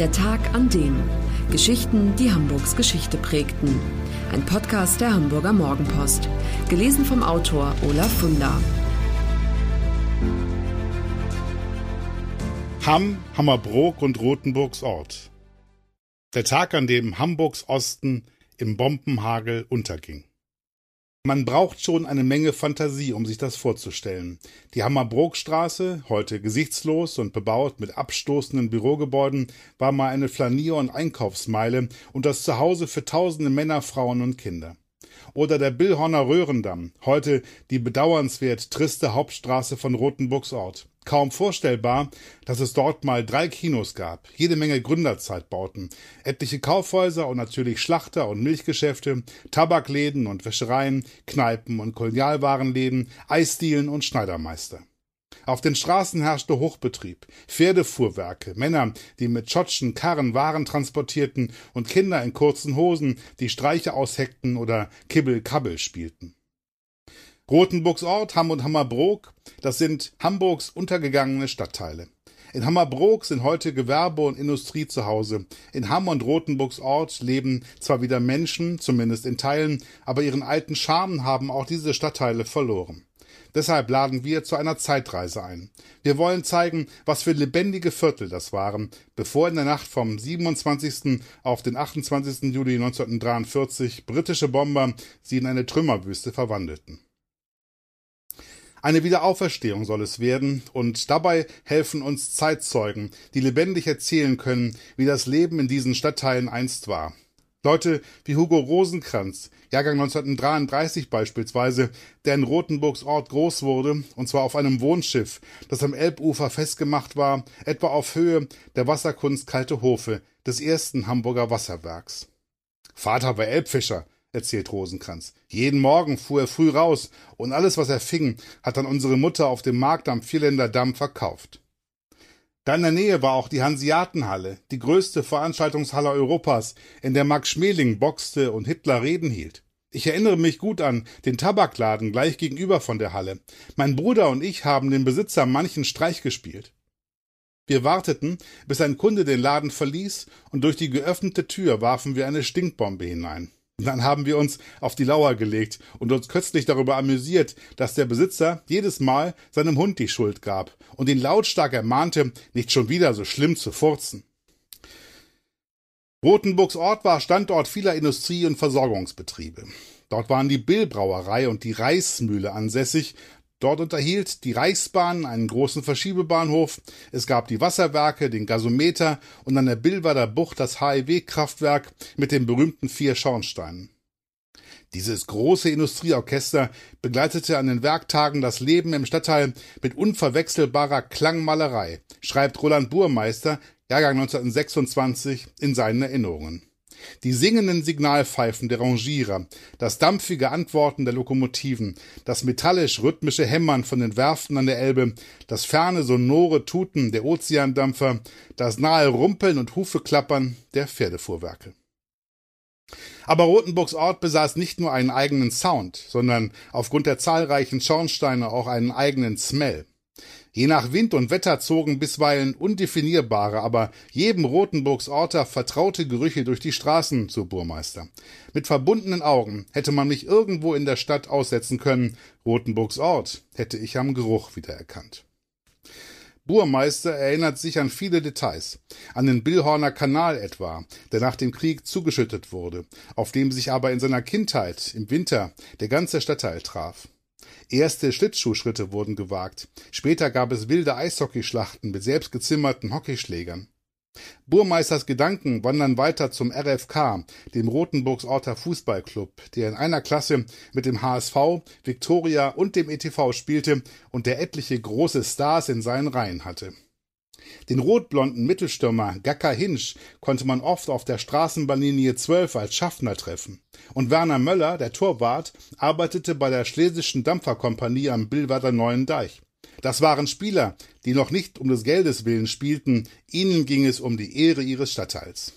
Der Tag an dem. Geschichten, die Hamburgs Geschichte prägten. Ein Podcast der Hamburger Morgenpost. Gelesen vom Autor Olaf Funder. Hamm, Hammerbrook und Rothenburgs Ort. Der Tag, an dem Hamburgs Osten im Bombenhagel unterging. Man braucht schon eine Menge Fantasie, um sich das vorzustellen. Die Hammerbrookstraße, heute gesichtslos und bebaut mit abstoßenden Bürogebäuden, war mal eine Flanier- und Einkaufsmeile und das Zuhause für tausende Männer, Frauen und Kinder. Oder der Billhorner Röhrendamm, heute die bedauernswert triste Hauptstraße von Rothenburgs Ort. Kaum vorstellbar, dass es dort mal drei Kinos gab, jede Menge Gründerzeitbauten, etliche Kaufhäuser und natürlich Schlachter und Milchgeschäfte, Tabakläden und Wäschereien, Kneipen und Kolonialwarenläden, Eisdielen und Schneidermeister. Auf den Straßen herrschte Hochbetrieb, Pferdefuhrwerke, Männer, die mit Schotschen Karren Waren transportierten und Kinder in kurzen Hosen, die Streiche ausheckten oder Kibbel-Kabbel spielten. Rothenburgs Ort, Hamm und Hammerbrook, das sind Hamburgs untergegangene Stadtteile. In Hammerbrook sind heute Gewerbe und Industrie zu Hause. In Hamm und Rothenburgs Ort leben zwar wieder Menschen, zumindest in Teilen, aber ihren alten Charme haben auch diese Stadtteile verloren. Deshalb laden wir zu einer Zeitreise ein. Wir wollen zeigen, was für lebendige Viertel das waren, bevor in der Nacht vom 27. auf den 28. Juli 1943 britische Bomber sie in eine Trümmerwüste verwandelten. Eine Wiederauferstehung soll es werden, und dabei helfen uns Zeitzeugen, die lebendig erzählen können, wie das Leben in diesen Stadtteilen einst war. Leute wie Hugo Rosenkranz, Jahrgang 1933 beispielsweise, der in Rothenburgs Ort groß wurde, und zwar auf einem Wohnschiff, das am Elbufer festgemacht war, etwa auf Höhe der Wasserkunst Kalte Hofe, des ersten Hamburger Wasserwerks. Vater war Elbfischer, erzählt Rosenkranz. Jeden Morgen fuhr er früh raus und alles, was er fing, hat dann unsere Mutter auf dem Markt am Vierländer Damm verkauft. Da in der Nähe war auch die Hanseatenhalle, die größte Veranstaltungshalle Europas, in der Max Schmeling boxte und Hitler Reden hielt. Ich erinnere mich gut an den Tabakladen gleich gegenüber von der Halle. Mein Bruder und ich haben dem Besitzer manchen Streich gespielt. Wir warteten, bis ein Kunde den Laden verließ, und durch die geöffnete Tür warfen wir eine Stinkbombe hinein. Dann haben wir uns auf die Lauer gelegt und uns köstlich darüber amüsiert, dass der Besitzer jedes Mal seinem Hund die Schuld gab und ihn lautstark ermahnte, nicht schon wieder so schlimm zu furzen. Rothenburgs Ort war Standort vieler Industrie- und Versorgungsbetriebe. Dort waren die Billbrauerei und die Reismühle ansässig, Dort unterhielt die Reichsbahn einen großen Verschiebebahnhof, es gab die Wasserwerke, den Gasometer und an der Billwader Bucht das HIW-Kraftwerk mit den berühmten vier Schornsteinen. Dieses große Industrieorchester begleitete an den Werktagen das Leben im Stadtteil mit unverwechselbarer Klangmalerei, schreibt Roland Burmeister, Jahrgang 1926, in seinen Erinnerungen die singenden Signalpfeifen der Rangierer, das dampfige Antworten der Lokomotiven, das metallisch-rhythmische Hämmern von den Werften an der Elbe, das ferne sonore Tuten der Ozeandampfer, das nahe Rumpeln und Hufeklappern der Pferdefuhrwerke. Aber Rothenburgs Ort besaß nicht nur einen eigenen Sound, sondern aufgrund der zahlreichen Schornsteine auch einen eigenen Smell. Je nach Wind und Wetter zogen bisweilen undefinierbare, aber jedem Rotenburgs Orter vertraute Gerüche durch die Straßen, so Burmeister. Mit verbundenen Augen hätte man mich irgendwo in der Stadt aussetzen können, Rotenburgs Ort hätte ich am Geruch wiedererkannt. Burmeister erinnert sich an viele Details, an den Billhorner Kanal etwa, der nach dem Krieg zugeschüttet wurde, auf dem sich aber in seiner Kindheit im Winter der ganze Stadtteil traf. Erste Schlittschuhschritte wurden gewagt. Später gab es wilde Eishockeyschlachten mit selbstgezimmerten Hockeyschlägern. Burmeisters Gedanken wandern weiter zum RFK, dem Rotenburgs Orter Fußballclub, der in einer Klasse mit dem HSV, Viktoria und dem ETV spielte und der etliche große Stars in seinen Reihen hatte. Den rotblonden Mittelstürmer Gacka Hinsch konnte man oft auf der Straßenbahnlinie 12 als Schaffner treffen. Und Werner Möller, der Torwart, arbeitete bei der Schlesischen Dampferkompanie am Billwader Neuen Deich. Das waren Spieler, die noch nicht um des Geldes willen spielten, ihnen ging es um die Ehre ihres Stadtteils.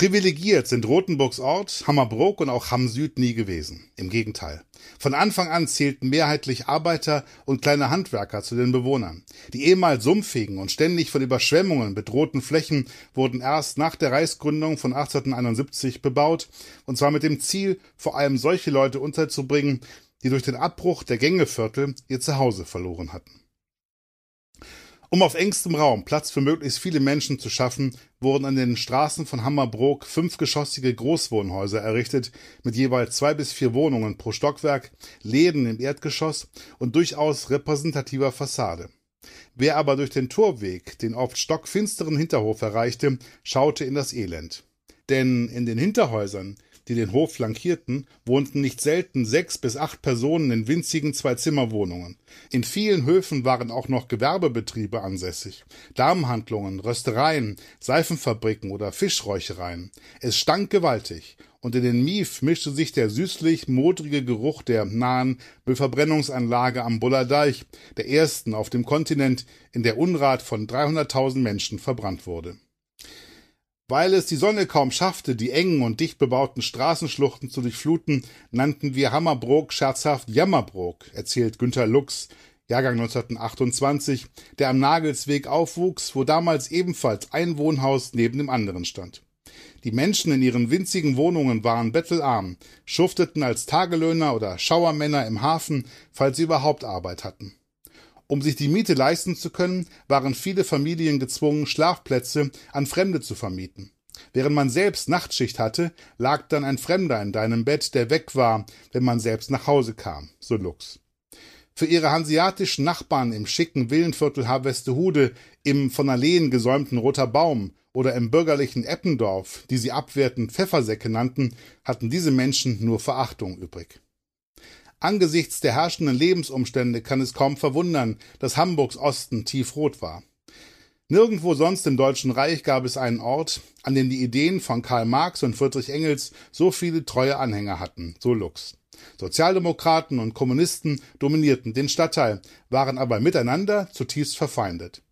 Privilegiert sind Rothenburgs Ort, Hammerbrook und auch Hamm Süd nie gewesen. Im Gegenteil. Von Anfang an zählten mehrheitlich Arbeiter und kleine Handwerker zu den Bewohnern. Die ehemals sumpfigen und ständig von Überschwemmungen bedrohten Flächen wurden erst nach der Reichsgründung von 1871 bebaut, und zwar mit dem Ziel, vor allem solche Leute unterzubringen, die durch den Abbruch der Gängeviertel ihr Zuhause verloren hatten. Um auf engstem Raum Platz für möglichst viele Menschen zu schaffen, wurden an den Straßen von Hammerbrook fünfgeschossige Großwohnhäuser errichtet, mit jeweils zwei bis vier Wohnungen pro Stockwerk, Läden im Erdgeschoss und durchaus repräsentativer Fassade. Wer aber durch den Torweg den oft stockfinsteren Hinterhof erreichte, schaute in das Elend. Denn in den Hinterhäusern die den Hof flankierten, wohnten nicht selten sechs bis acht Personen in winzigen Zwei-Zimmer-Wohnungen. In vielen Höfen waren auch noch Gewerbebetriebe ansässig. Damenhandlungen, Röstereien, Seifenfabriken oder Fischräuchereien. Es stank gewaltig, und in den Mief mischte sich der süßlich modrige Geruch der nahen Müllverbrennungsanlage am Bullerdeich, der ersten auf dem Kontinent, in der Unrat von 300.000 Menschen verbrannt wurde. Weil es die Sonne kaum schaffte, die engen und dicht bebauten Straßenschluchten zu durchfluten, nannten wir Hammerbrook scherzhaft Jammerbrook, erzählt Günter Lux, Jahrgang 1928, der am Nagelsweg aufwuchs, wo damals ebenfalls ein Wohnhaus neben dem anderen stand. Die Menschen in ihren winzigen Wohnungen waren bettelarm, schufteten als Tagelöhner oder Schauermänner im Hafen, falls sie überhaupt Arbeit hatten. Um sich die Miete leisten zu können, waren viele Familien gezwungen, Schlafplätze an Fremde zu vermieten. Während man selbst Nachtschicht hatte, lag dann ein Fremder in deinem Bett, der weg war, wenn man selbst nach Hause kam, so Lux. Für ihre hanseatischen Nachbarn im schicken Villenviertel Harvestehude, im von Alleen gesäumten Roter Baum oder im bürgerlichen Eppendorf, die sie abwertend Pfeffersäcke nannten, hatten diese Menschen nur Verachtung übrig. Angesichts der herrschenden Lebensumstände kann es kaum verwundern, dass Hamburgs Osten tiefrot war. Nirgendwo sonst im Deutschen Reich gab es einen Ort, an dem die Ideen von Karl Marx und Friedrich Engels so viele treue Anhänger hatten, so Lux. Sozialdemokraten und Kommunisten dominierten den Stadtteil, waren aber miteinander zutiefst verfeindet.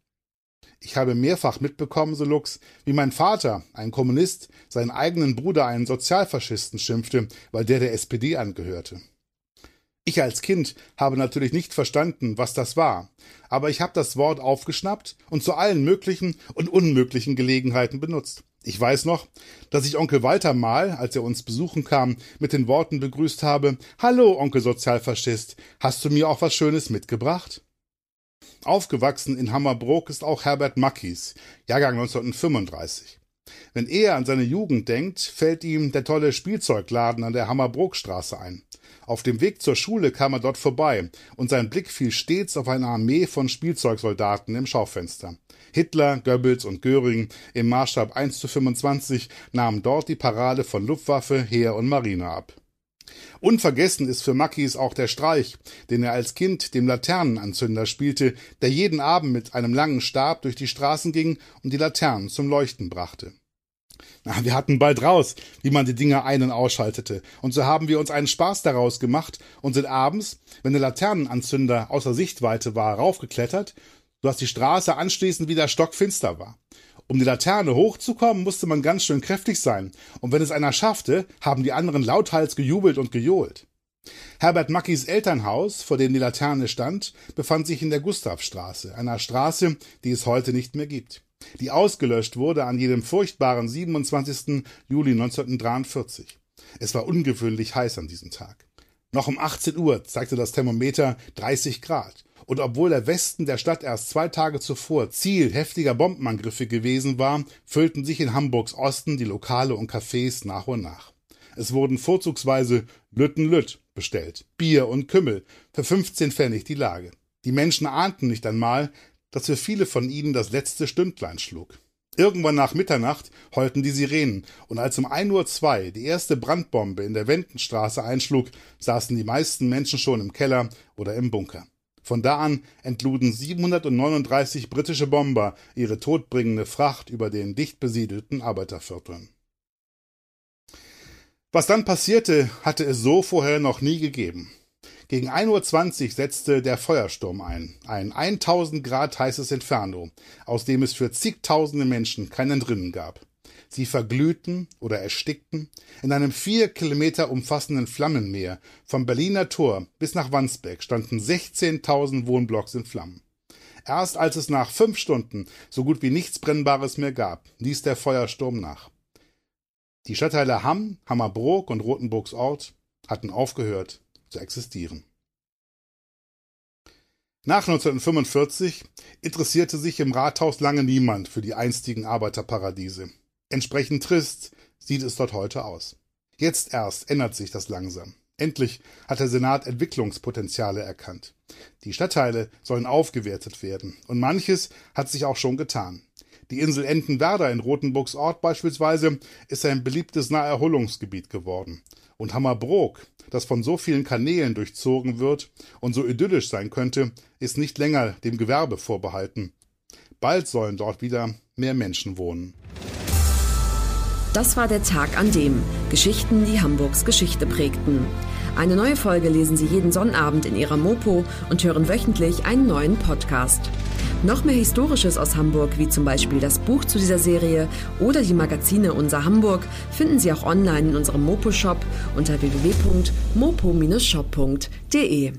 Ich habe mehrfach mitbekommen, so Lux, wie mein Vater, ein Kommunist, seinen eigenen Bruder einen Sozialfaschisten schimpfte, weil der der SPD angehörte. Ich als Kind habe natürlich nicht verstanden, was das war, aber ich habe das Wort aufgeschnappt und zu allen möglichen und unmöglichen Gelegenheiten benutzt. Ich weiß noch, dass ich Onkel Walter mal, als er uns besuchen kam, mit den Worten begrüßt habe Hallo, Onkel Sozialfaschist, hast du mir auch was Schönes mitgebracht? Aufgewachsen in Hammerbrook ist auch Herbert Mackis, Jahrgang 1935. Wenn er an seine Jugend denkt, fällt ihm der tolle Spielzeugladen an der Hammerbrookstraße ein. Auf dem Weg zur Schule kam er dort vorbei, und sein Blick fiel stets auf eine Armee von Spielzeugsoldaten im Schaufenster. Hitler, Goebbels und Göring im Maßstab 1 zu 25 nahmen dort die Parade von Luftwaffe, Heer und Marine ab. Unvergessen ist für Mackis auch der Streich, den er als Kind dem Laternenanzünder spielte, der jeden Abend mit einem langen Stab durch die Straßen ging und die Laternen zum Leuchten brachte. Na, wir hatten bald raus, wie man die Dinger ein- und ausschaltete, und so haben wir uns einen Spaß daraus gemacht und sind abends, wenn der Laternenanzünder außer Sichtweite war, raufgeklettert, so dass die Straße anschließend wieder stockfinster war. Um die Laterne hochzukommen, musste man ganz schön kräftig sein, und wenn es einer schaffte, haben die anderen lauthals gejubelt und gejohlt. Herbert Mackis Elternhaus, vor dem die Laterne stand, befand sich in der Gustavstraße, einer Straße, die es heute nicht mehr gibt die ausgelöscht wurde an jedem furchtbaren 27. Juli 1943. Es war ungewöhnlich heiß an diesem Tag. Noch um 18 Uhr zeigte das Thermometer 30 Grad. Und obwohl der Westen der Stadt erst zwei Tage zuvor Ziel heftiger Bombenangriffe gewesen war, füllten sich in Hamburgs Osten die Lokale und Cafés nach und nach. Es wurden vorzugsweise Lütten-Lütt bestellt, Bier und Kümmel, für 15 Pfennig die Lage. Die Menschen ahnten nicht einmal, dass für viele von ihnen das letzte Stündlein schlug. Irgendwann nach Mitternacht heulten die Sirenen, und als um ein Uhr zwei die erste Brandbombe in der Wendenstraße einschlug, saßen die meisten Menschen schon im Keller oder im Bunker. Von da an entluden 739 britische Bomber ihre todbringende Fracht über den dicht besiedelten Arbeitervierteln. Was dann passierte, hatte es so vorher noch nie gegeben. Gegen 1.20 Uhr setzte der Feuersturm ein, ein 1000 Grad heißes Inferno, aus dem es für zigtausende Menschen kein Entrinnen gab. Sie verglühten oder erstickten in einem vier Kilometer umfassenden Flammenmeer. Vom Berliner Tor bis nach Wandsbek standen 16.000 Wohnblocks in Flammen. Erst als es nach fünf Stunden so gut wie nichts Brennbares mehr gab, ließ der Feuersturm nach. Die Stadtteile Hamm, Hammerbrook und Rothenburgs Ort hatten aufgehört zu existieren. Nach 1945 interessierte sich im Rathaus lange niemand für die einstigen Arbeiterparadiese. Entsprechend trist sieht es dort heute aus. Jetzt erst ändert sich das langsam. Endlich hat der Senat Entwicklungspotenziale erkannt. Die Stadtteile sollen aufgewertet werden und manches hat sich auch schon getan. Die Insel Entenwerder in Rothenburgs Ort beispielsweise ist ein beliebtes Naherholungsgebiet geworden. Und Hammerbrook, das von so vielen Kanälen durchzogen wird und so idyllisch sein könnte, ist nicht länger dem Gewerbe vorbehalten. Bald sollen dort wieder mehr Menschen wohnen. Das war der Tag an dem Geschichten, die Hamburgs Geschichte prägten. Eine neue Folge lesen Sie jeden Sonnabend in Ihrer Mopo und hören wöchentlich einen neuen Podcast. Noch mehr Historisches aus Hamburg, wie zum Beispiel das Buch zu dieser Serie oder die Magazine Unser Hamburg, finden Sie auch online in unserem Mopo-Shop unter www.mopo-shop.de.